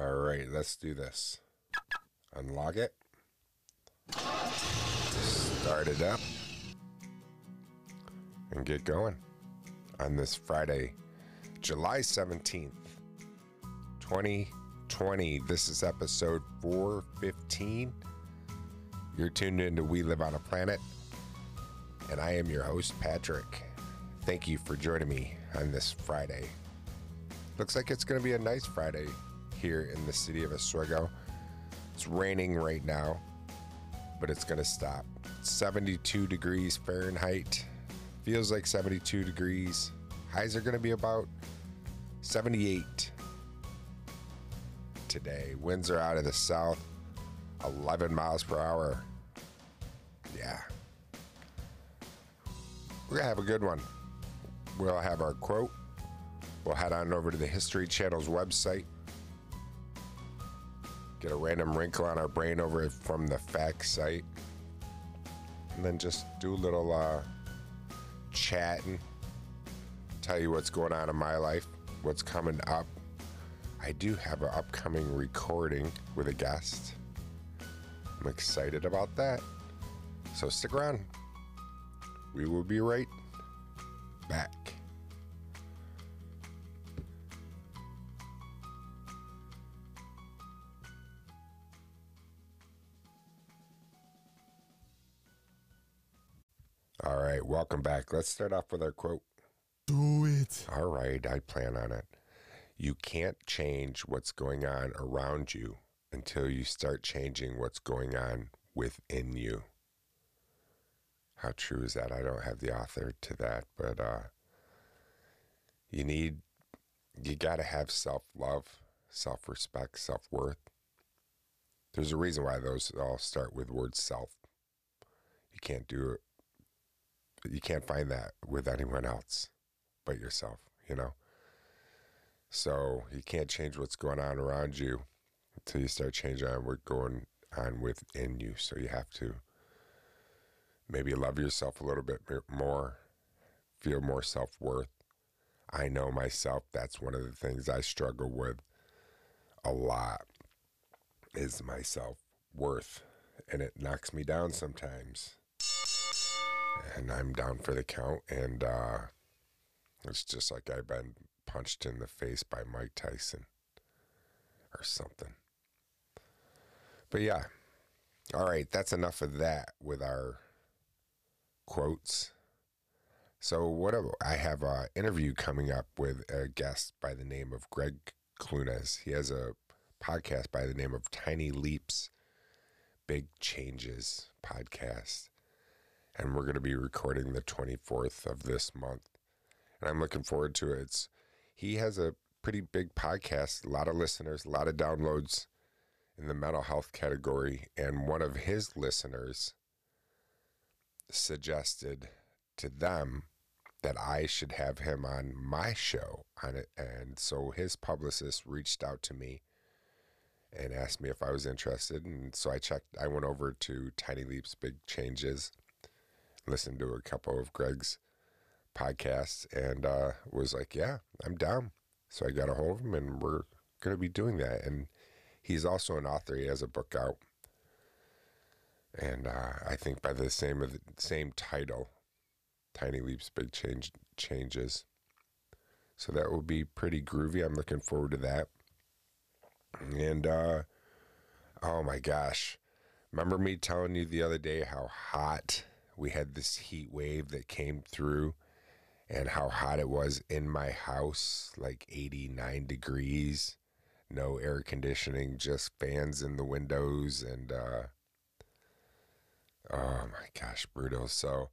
All right, let's do this. Unlock it. Start it up. And get going on this Friday, July 17th, 2020. This is episode 415. You're tuned in to We Live on a Planet, and I am your host, Patrick. Thank you for joining me on this Friday. Looks like it's going to be a nice Friday here in the city of Oswego. It's raining right now, but it's going to stop. 72 degrees Fahrenheit. Feels like 72 degrees. Highs are going to be about 78 today. Winds are out of the south, 11 miles per hour. Yeah. We're going to have a good one. We'll have our quote. We'll head on over to the History Channel's website get a random wrinkle on our brain over from the fact site, and then just do a little uh, chatting, tell you what's going on in my life, what's coming up. I do have an upcoming recording with a guest. I'm excited about that. So stick around. We will be right back. Welcome back. Let's start off with our quote. Do it. All right, I plan on it. You can't change what's going on around you until you start changing what's going on within you. How true is that? I don't have the author to that, but uh, you need, you got to have self love, self respect, self worth. There's a reason why those all start with word self. You can't do it you can't find that with anyone else but yourself, you know? So you can't change what's going on around you until you start changing what's going on within you. So you have to maybe love yourself a little bit more, feel more self worth. I know myself, that's one of the things I struggle with a lot is my self worth. And it knocks me down sometimes and I'm down for the count. And uh, it's just like I've been punched in the face by Mike Tyson or something. But yeah, all right, that's enough of that with our quotes. So what I have an interview coming up with a guest by the name of Greg Clunis. He has a podcast by the name of Tiny Leaps, Big Changes podcast and we're going to be recording the 24th of this month. And I'm looking forward to it. It's, he has a pretty big podcast, a lot of listeners, a lot of downloads in the mental health category. And one of his listeners suggested to them that I should have him on my show on it. And so his publicist reached out to me and asked me if I was interested. And so I checked, I went over to Tiny Leaps Big Changes listened to a couple of Greg's podcasts and uh, was like, yeah, I'm down. So I got a hold of him and we're going to be doing that. And he's also an author. He has a book out. And uh, I think by the same of the same title, Tiny Leaps, Big Change Changes. So that will be pretty groovy. I'm looking forward to that. And uh, oh my gosh, remember me telling you the other day how hot we had this heat wave that came through and how hot it was in my house like 89 degrees no air conditioning just fans in the windows and uh, oh my gosh brutal. So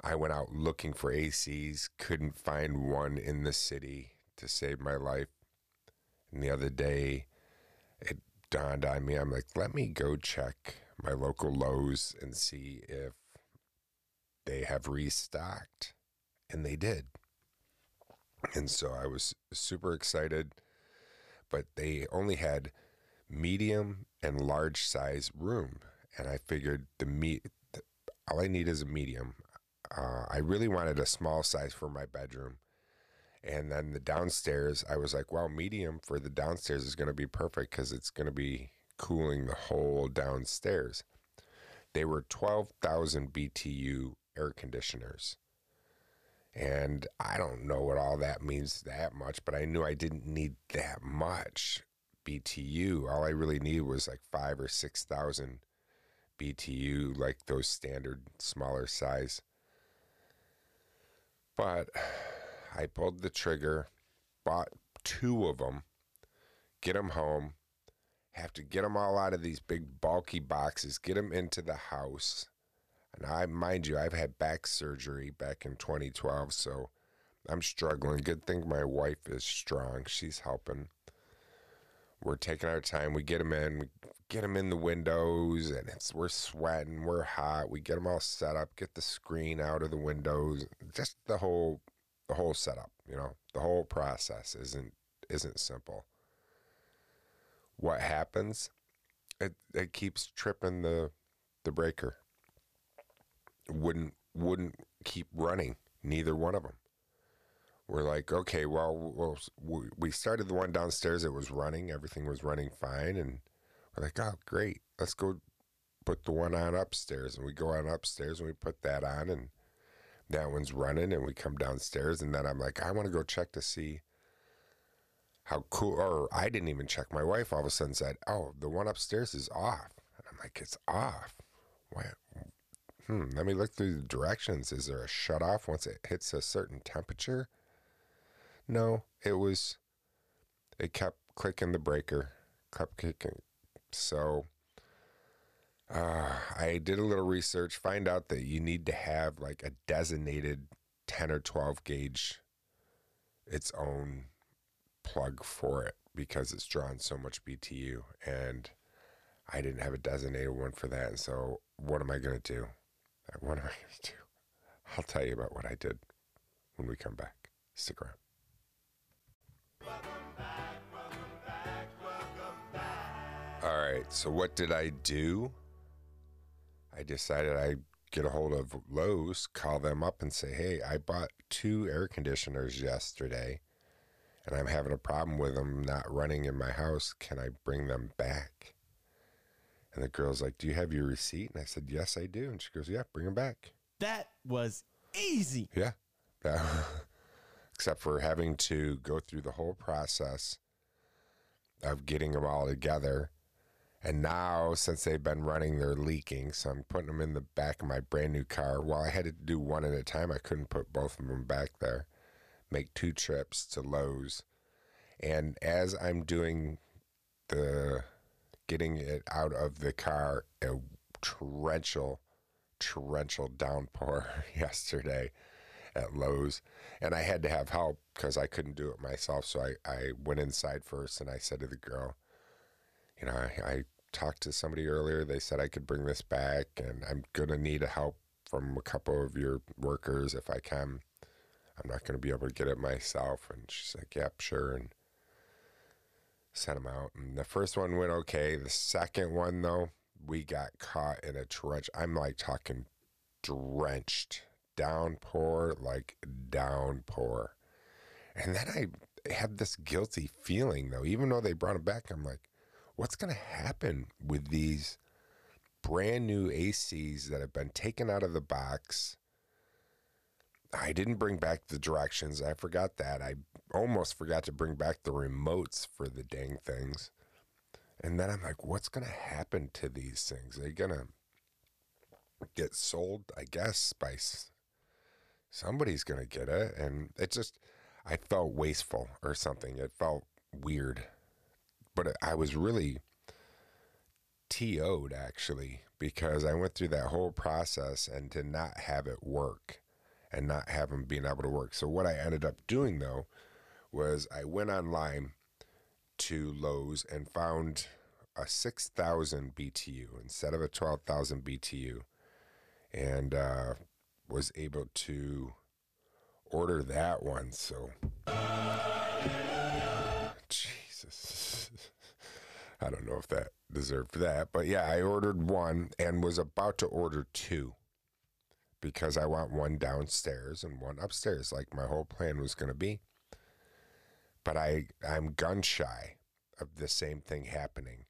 i went out looking for acs couldn't find one in the city to save my life. And the other day it dawned on me i'm like let me go check my local Lowe's and see if they have restocked. And they did. And so I was super excited, but they only had medium and large size room. And I figured the meat, all I need is a medium. Uh, I really wanted a small size for my bedroom. And then the downstairs, I was like, well, medium for the downstairs is going to be perfect because it's going to be cooling the whole downstairs. They were 12,000 BTU air conditioners. And I don't know what all that means that much, but I knew I didn't need that much BTU. All I really needed was like five or 6,000 BTU, like those standard smaller size. But I pulled the trigger, bought two of them, get them home, have to get them all out of these big bulky boxes, get them into the house. And I, mind you, I've had back surgery back in 2012, so I'm struggling. Good thing my wife is strong; she's helping. We're taking our time. We get them in, we get them in the windows, and it's we're sweating, we're hot. We get them all set up, get the screen out of the windows, just the whole the whole setup. You know, the whole process isn't isn't simple. What happens? It it keeps tripping the the breaker. Wouldn't wouldn't keep running. Neither one of them. We're like, okay, well, well, we started the one downstairs. It was running. Everything was running fine, and we're like, oh, great. Let's go put the one on upstairs. And we go on upstairs and we put that on, and that one's running and we come downstairs and then I'm like, I want to go check to see how cool or I didn't even check. My wife all of a sudden said, Oh, the one upstairs is off. And I'm like, It's off. Why hmm, let me look through the directions. Is there a shut off once it hits a certain temperature? No, it was it kept clicking the breaker. Kept clicking. So uh, I did a little research, find out that you need to have like a designated 10 or 12 gauge, its own plug for it because it's drawn so much BTU. And I didn't have a designated one for that. And so, what am I going to do? What am I going to do? I'll tell you about what I did when we come back. Stick around. All right, so what did I do? I decided I'd get a hold of Lowe's, call them up and say, hey, I bought two air conditioners yesterday and I'm having a problem with them not running in my house. Can I bring them back? And the girl's like, Do you have your receipt? And I said, Yes, I do. And she goes, Yeah, bring them back. That was easy. Yeah. Except for having to go through the whole process of getting them all together and now, since they've been running, they're leaking. So I'm putting them in the back of my brand new car. While I had to do one at a time, I couldn't put both of them back there. Make two trips to Lowe's. And as I'm doing the getting it out of the car, a torrential, torrential downpour yesterday at Lowe's. And I had to have help because I couldn't do it myself. So I, I went inside first and I said to the girl, you know, I, I talked to somebody earlier. They said I could bring this back, and I'm gonna need a help from a couple of your workers if I can. I'm not gonna be able to get it myself. And she's like, "Yep, sure." And sent them out. And the first one went okay. The second one though, we got caught in a trench. I'm like talking drenched downpour, like downpour. And then I had this guilty feeling though, even though they brought it back, I'm like, what's going to happen with these brand new ACs that have been taken out of the box? I didn't bring back the directions. I forgot that. I almost forgot to bring back the remotes for the dang things. And then I'm like, what's going to happen to these things? Are they going to get sold? I guess by somebody's going to get it. And it just, I felt wasteful or something. It felt weird but I was really TO'd actually because I went through that whole process and to not have it work and not have them being able to work. So what I ended up doing though was I went online to Lowe's and found a 6,000 BTU instead of a 12,000 BTU and uh, was able to order that one. So. Jesus. I don't know if that deserved that, but yeah, I ordered one and was about to order two because I want one downstairs and one upstairs, like my whole plan was going to be. but I I'm gun shy of the same thing happening.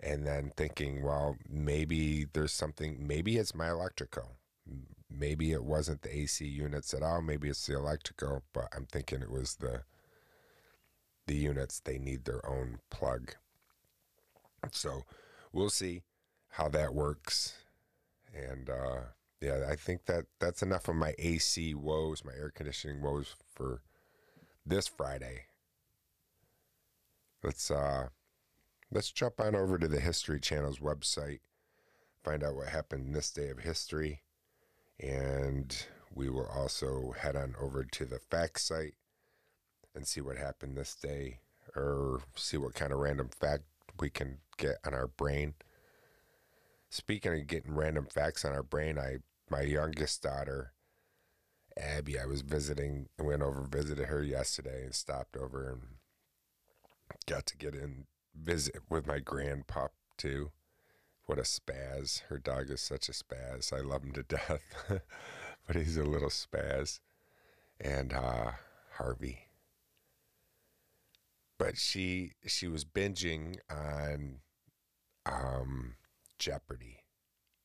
And then thinking, well, maybe there's something, maybe it's my electrical. Maybe it wasn't the AC units at all. Maybe it's the electrical, but I'm thinking it was the the units. They need their own plug. So we'll see how that works. And uh, yeah, I think that that's enough of my AC woes, my air conditioning woes for this Friday. Let's uh let's jump on over to the History Channel's website, find out what happened in this day of history, and we will also head on over to the fact site and see what happened this day or see what kind of random fact we can get on our brain. Speaking of getting random facts on our brain, I my youngest daughter, Abby, I was visiting, went over visited her yesterday and stopped over and got to get in visit with my grandpup too. What a spaz. Her dog is such a spaz. I love him to death. but he's a little spaz. And uh Harvey. But she she was binging on um Jeopardy.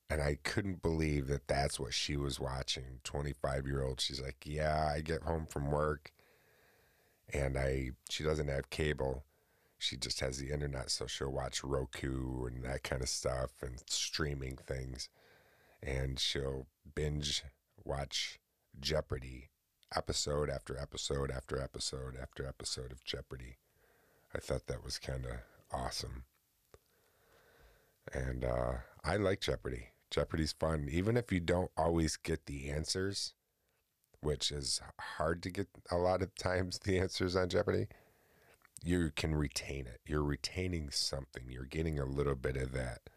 And I couldn't believe that that's what she was watching. 25 year old. She's like, Yeah, I get home from work and I, she doesn't have cable. She just has the internet. So she'll watch Roku and that kind of stuff and streaming things. And she'll binge watch Jeopardy episode after episode after episode after episode of Jeopardy. I thought that was kind of awesome. And uh, I like Jeopardy. Jeopardy's fun, even if you don't always get the answers, which is hard to get a lot of times the answers on Jeopardy. You can retain it. You're retaining something. You're getting a little bit of that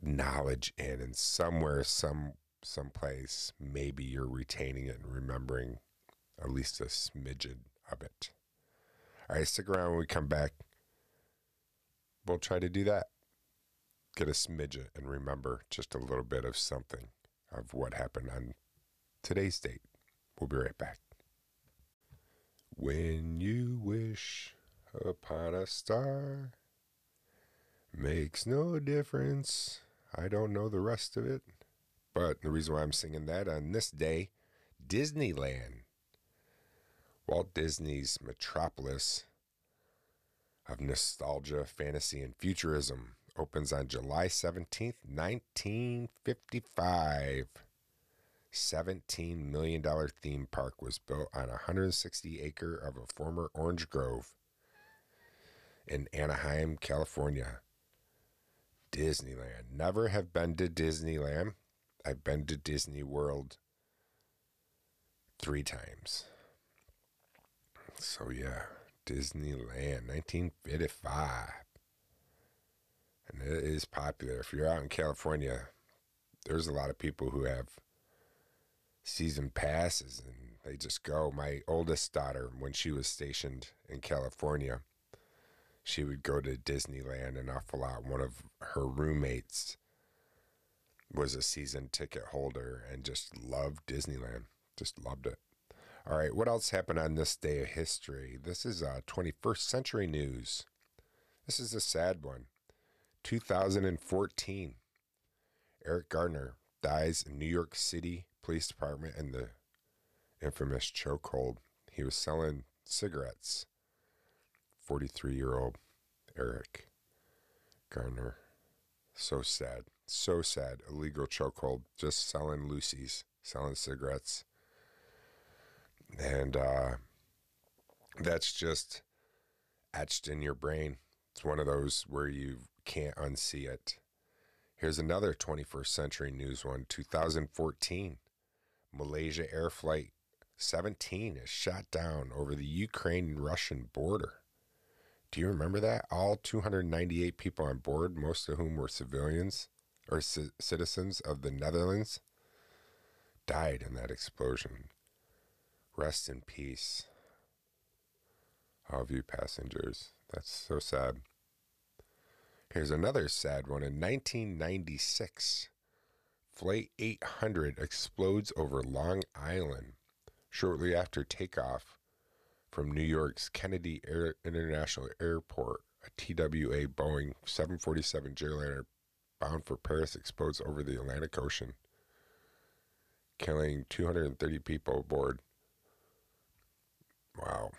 knowledge in, and somewhere, some someplace, maybe you're retaining it and remembering at least a smidgen of it. All right, stick around when we come back. We'll try to do that. Get a smidgen and remember just a little bit of something of what happened on today's date. We'll be right back. When you wish upon a star, makes no difference. I don't know the rest of it, but the reason why I'm singing that on this day, Disneyland, Walt Disney's metropolis of nostalgia, fantasy, and futurism, opens on July 17th, 1955. $17 million theme park was built on a 160 acre of a former orange grove in Anaheim, California. Disneyland. Never have been to Disneyland. I've been to Disney World three times. So yeah, Disneyland, 1955. It is popular. If you're out in California, there's a lot of people who have season passes and they just go. My oldest daughter, when she was stationed in California, she would go to Disneyland an awful lot. One of her roommates was a season ticket holder and just loved Disneyland. Just loved it. All right, what else happened on this day of history? This is uh, 21st century news. This is a sad one. 2014. Eric Gardner dies in New York City Police Department in the infamous chokehold. He was selling cigarettes. 43 year old Eric Gardner. So sad. So sad. Illegal chokehold. Just selling loosies, selling cigarettes. And uh, that's just etched in your brain. It's one of those where you can't unsee it. Here's another 21st century news one 2014. Malaysia Air Flight 17 is shot down over the Ukraine Russian border. Do you remember that? All 298 people on board, most of whom were civilians or c- citizens of the Netherlands, died in that explosion. Rest in peace. All of you passengers. That's so sad. Here's another sad one. In 1996, Flight 800 explodes over Long Island. Shortly after takeoff, from New York's Kennedy Air International Airport, a TWA Boeing 747 jetliner bound for Paris explodes over the Atlantic Ocean, killing 230 people aboard. Wow.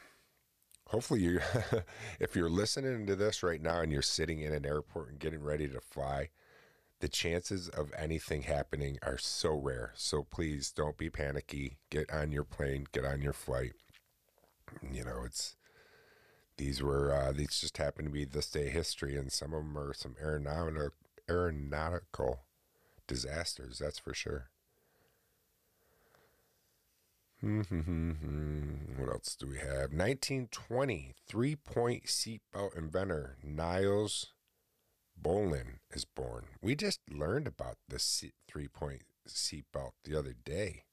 Hopefully, you, if you're listening to this right now and you're sitting in an airport and getting ready to fly, the chances of anything happening are so rare. So please don't be panicky. Get on your plane, get on your flight. You know, it's these were uh, these just happen to be this day history, and some of them are some aeronautical aeronautical disasters. That's for sure. What else do we have? 1920, three point seatbelt inventor Niles Bohlin is born. We just learned about the three point seatbelt the other day.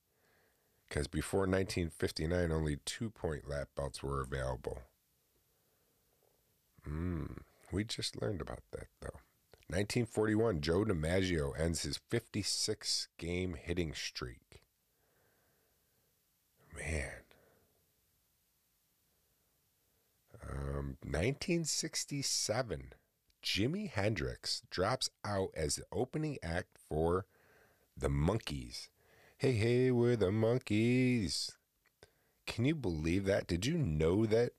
Because before 1959, only two point lap belts were available. Mm, we just learned about that, though. 1941, Joe DiMaggio ends his 56 game hitting streak. Man. Um, 1967, Jimi Hendrix drops out as the opening act for the Monkees. Hey, hey, we're the Monkees. Can you believe that? Did you know that?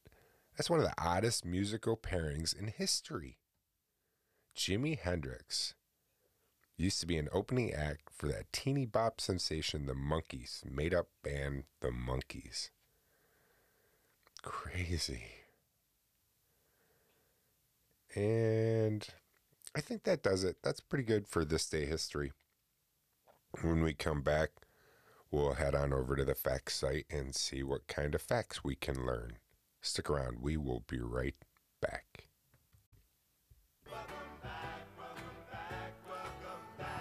That's one of the oddest musical pairings in history. Jimi Hendrix used to be an opening act for that teeny bop sensation, the Monkees, made up band, the Monkees. Crazy. And I think that does it. That's pretty good for this day history. When we come back, we'll head on over to the facts site and see what kind of facts we can learn. Stick around, we will be right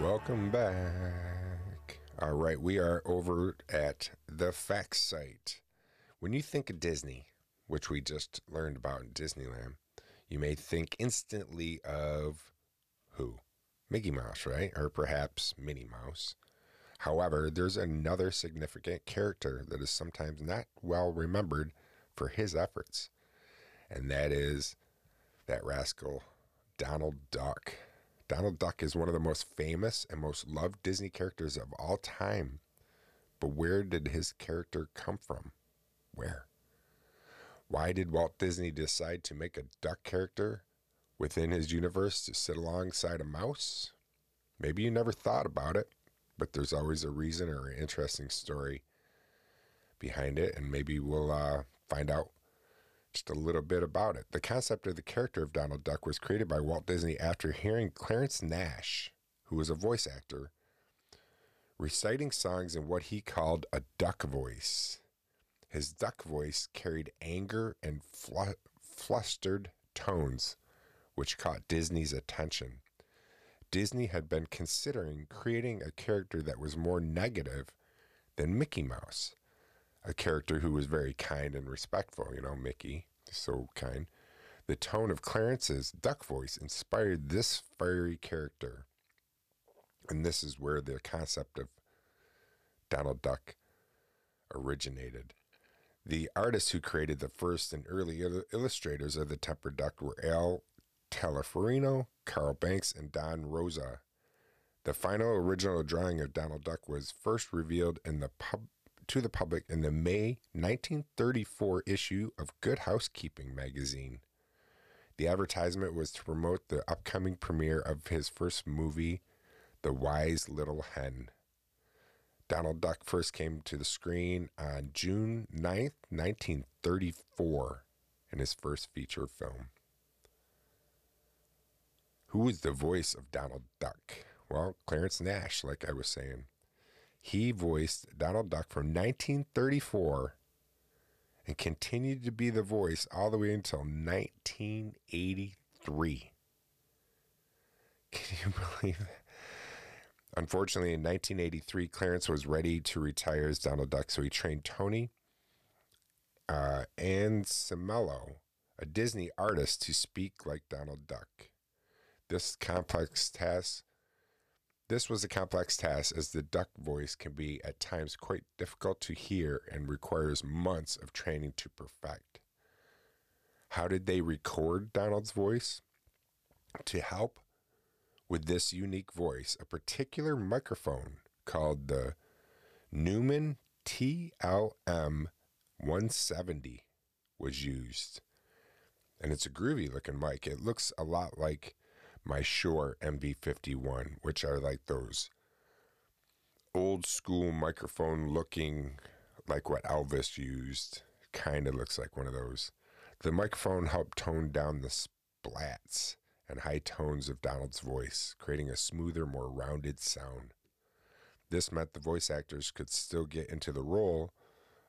Welcome back. All right, we are over at the facts site. When you think of Disney, which we just learned about in Disneyland, you may think instantly of who? Mickey Mouse, right? Or perhaps Minnie Mouse. However, there's another significant character that is sometimes not well remembered for his efforts, and that is that rascal, Donald Duck. Donald Duck is one of the most famous and most loved Disney characters of all time. But where did his character come from? Where? Why did Walt Disney decide to make a duck character within his universe to sit alongside a mouse? Maybe you never thought about it, but there's always a reason or an interesting story behind it, and maybe we'll uh, find out just a little bit about it. The concept of the character of Donald Duck was created by Walt Disney after hearing Clarence Nash, who was a voice actor, reciting songs in what he called a duck voice. His duck voice carried anger and fl- flustered tones, which caught Disney's attention. Disney had been considering creating a character that was more negative than Mickey Mouse a character who was very kind and respectful. You know, Mickey, so kind. The tone of Clarence's duck voice inspired this fiery character. And this is where the concept of Donald Duck originated. The artists who created the first and early il- illustrators of the Temper Duck were Al Taliaferro, Carl Barks, and Don Rosa. The final original drawing of Donald Duck was first revealed in the pub to the public in the May 1934 issue of Good Housekeeping magazine. The advertisement was to promote the upcoming premiere of his first movie, The Wise Little Hen. Donald Duck first came to the screen on June 9th, 1934, in his first feature film. Who was the voice of Donald Duck? Well, Clarence Nash, like I was saying. He voiced Donald Duck from 1934 and continued to be the voice all the way until 1983. Can you believe that? Unfortunately, in 1983, Clarence was ready to retire as Donald Duck, so he trained Tony uh, Anselmo, a Disney artist, to speak like Donald Duck. This complex task This was a complex task as the duck voice can be at times quite difficult to hear and requires months of training to perfect. How did they record Donald's voice? To help with this unique voice, a particular microphone called the Neumann TLM 170 was used. And it's a groovy looking mic. It looks a lot like my Shure MV51, which are like those old school microphone looking like what Elvis used. Kind of looks like one of those. The microphone helped tone down the splats and high tones of Donald's voice, creating a smoother, more rounded sound. This meant the voice actors could still get into the role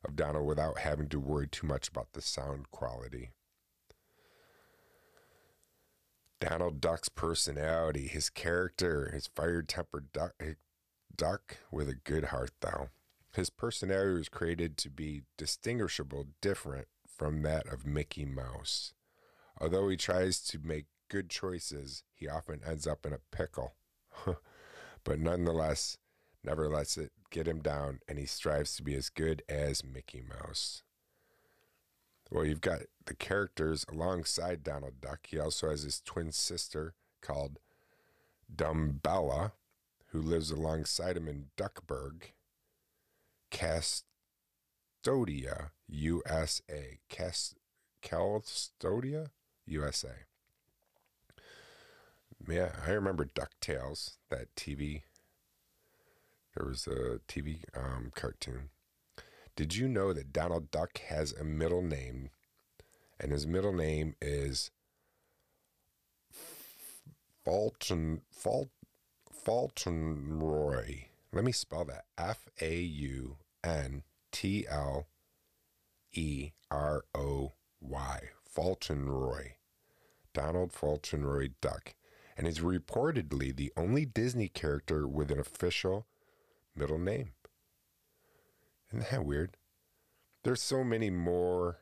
of Donald without having to worry too much about the sound quality. Donald Duck's personality, his character, his fire tempered duck, eh, duck with a good heart, though. His personality was created to be distinguishable, different from that of Mickey Mouse. Although he tries to make good choices, he often ends up in a pickle. but nonetheless, never lets it get him down, and he strives to be as good as Mickey Mouse. Well, you've got the characters alongside Donald Duck. He also has his twin sister called Dumbella, who lives alongside him in Duckburg, Castodia, USA. Cast- Castodia, USA. Yeah, I remember DuckTales, that TV. There was a TV um, cartoon. Did you know that Donald Duck has a middle name? And his middle name is Fulton, Falt, Fauntleroy. Let me spell that F A U N T L E R O Y. Fauntleroy. Donald Fauntleroy Duck. And is reportedly the only Disney character with an official middle name. Isn't that weird? There's so many more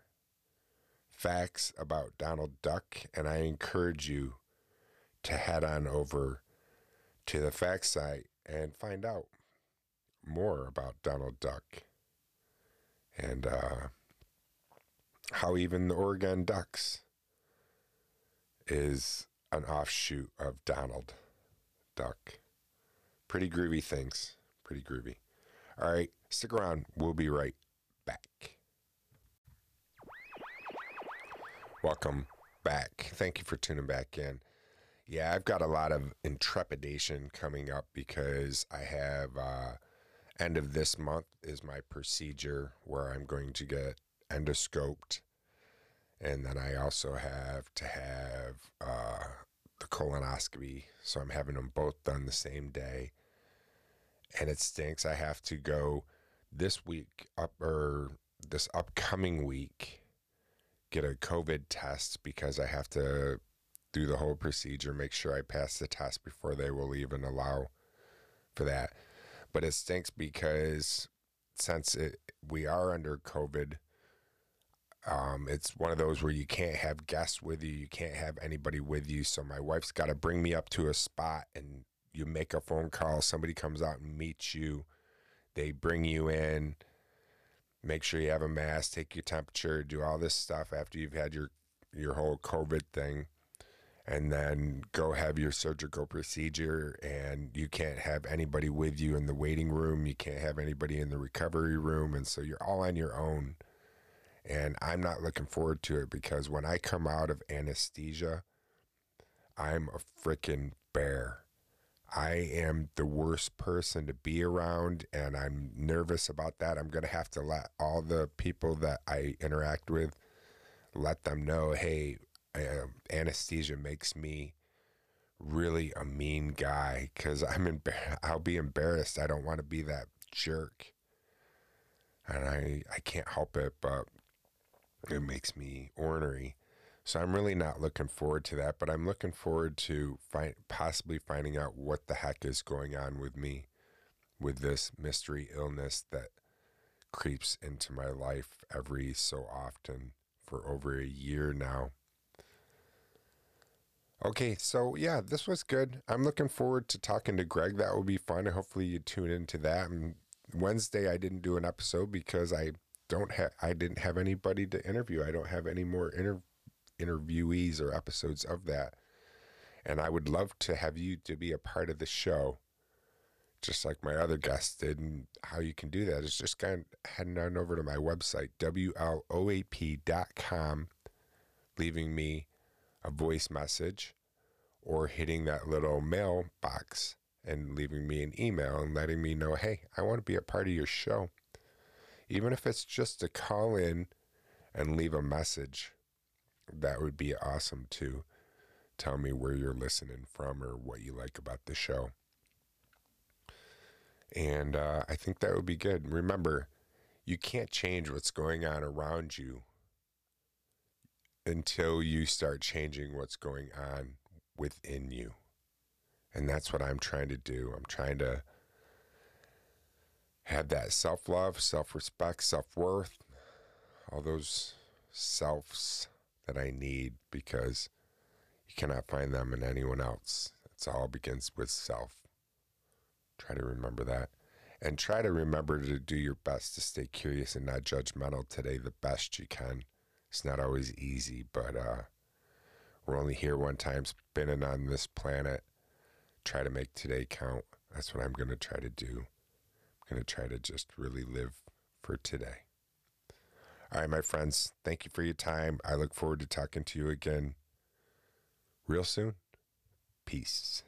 facts about Donald Duck, and I encourage you to head on over to the fact site and find out more about Donald Duck and uh, how even the Oregon Ducks is an offshoot of Donald Duck. Pretty groovy things. Pretty groovy. All right, stick around. We'll be right back. Welcome back. Thank you for tuning back in. Yeah, I've got a lot of intrepidation coming up because I have uh, end of this month is my procedure where I'm going to get endoscoped, and then I also have to have uh, the colonoscopy. So I'm having them both done the same day, and it stinks. I have to go this week up or this upcoming week get a COVID test because I have to do the whole procedure, make sure I pass the test before they will even allow for that. But it stinks because since it, we are under COVID, um, it's one of those where you can't have guests with you, you can't have anybody with you. So my wife's got to bring me up to a spot and you make a phone call, somebody comes out and meets you, they bring you in make sure you have a mask, take your temperature, do all this stuff after you've had your your whole COVID thing, and then go have your surgical procedure. And you can't have anybody with you in the waiting room. You can't have anybody in the recovery room, and so you're all on your own. And I'm not looking forward to it because when I come out of anesthesia, I'm a freaking bear. I am the worst person to be around, and I'm nervous about that. I'm going to have to let all the people that I interact with let them know, hey, uh, anesthesia makes me really a mean guy because I'm embar- I'll be embarrassed. I don't want to be that jerk, and I I can't help it, but it makes me ornery. So I'm really not looking forward to that, but I'm looking forward to find, possibly finding out what the heck is going on with me with this mystery illness that creeps into my life every so often for over a year now. Okay, so yeah, this was good. I'm looking forward to talking to Greg. That will be fun. Hopefully, you tune into that. And Wednesday, I didn't do an episode because I don't have I didn't have anybody to interview. I don't have any more inter- interviewees or episodes of that. And I would love to have you to be a part of the show, just like my other guests did. And how you can do that is just kind of heading on over to my website, WLOAP.com, leaving me a voice message or hitting that little mail box and leaving me an email and letting me know, hey, I want to be a part of your show. Even if it's just to call in and leave a message, that would be awesome to Tell me where you're listening from or what you like about the show. And uh, I think that would be good. Remember, you can't change what's going on around you until you start changing what's going on within you. And that's what I'm trying to do. I'm trying to have that self love, self respect, self worth, all those selves that I need because you cannot find them in anyone else. It all begins with self. Try to remember that. And try to remember to do your best to stay curious and not judgmental today the best you can. It's not always easy, but uh, we're only here one time spinning on this planet. Try to make today count. That's what I'm going to try to do. I'm going to try to just really live for today. All right, my friends, thank you for your time. I look forward to talking to you again real soon. Peace.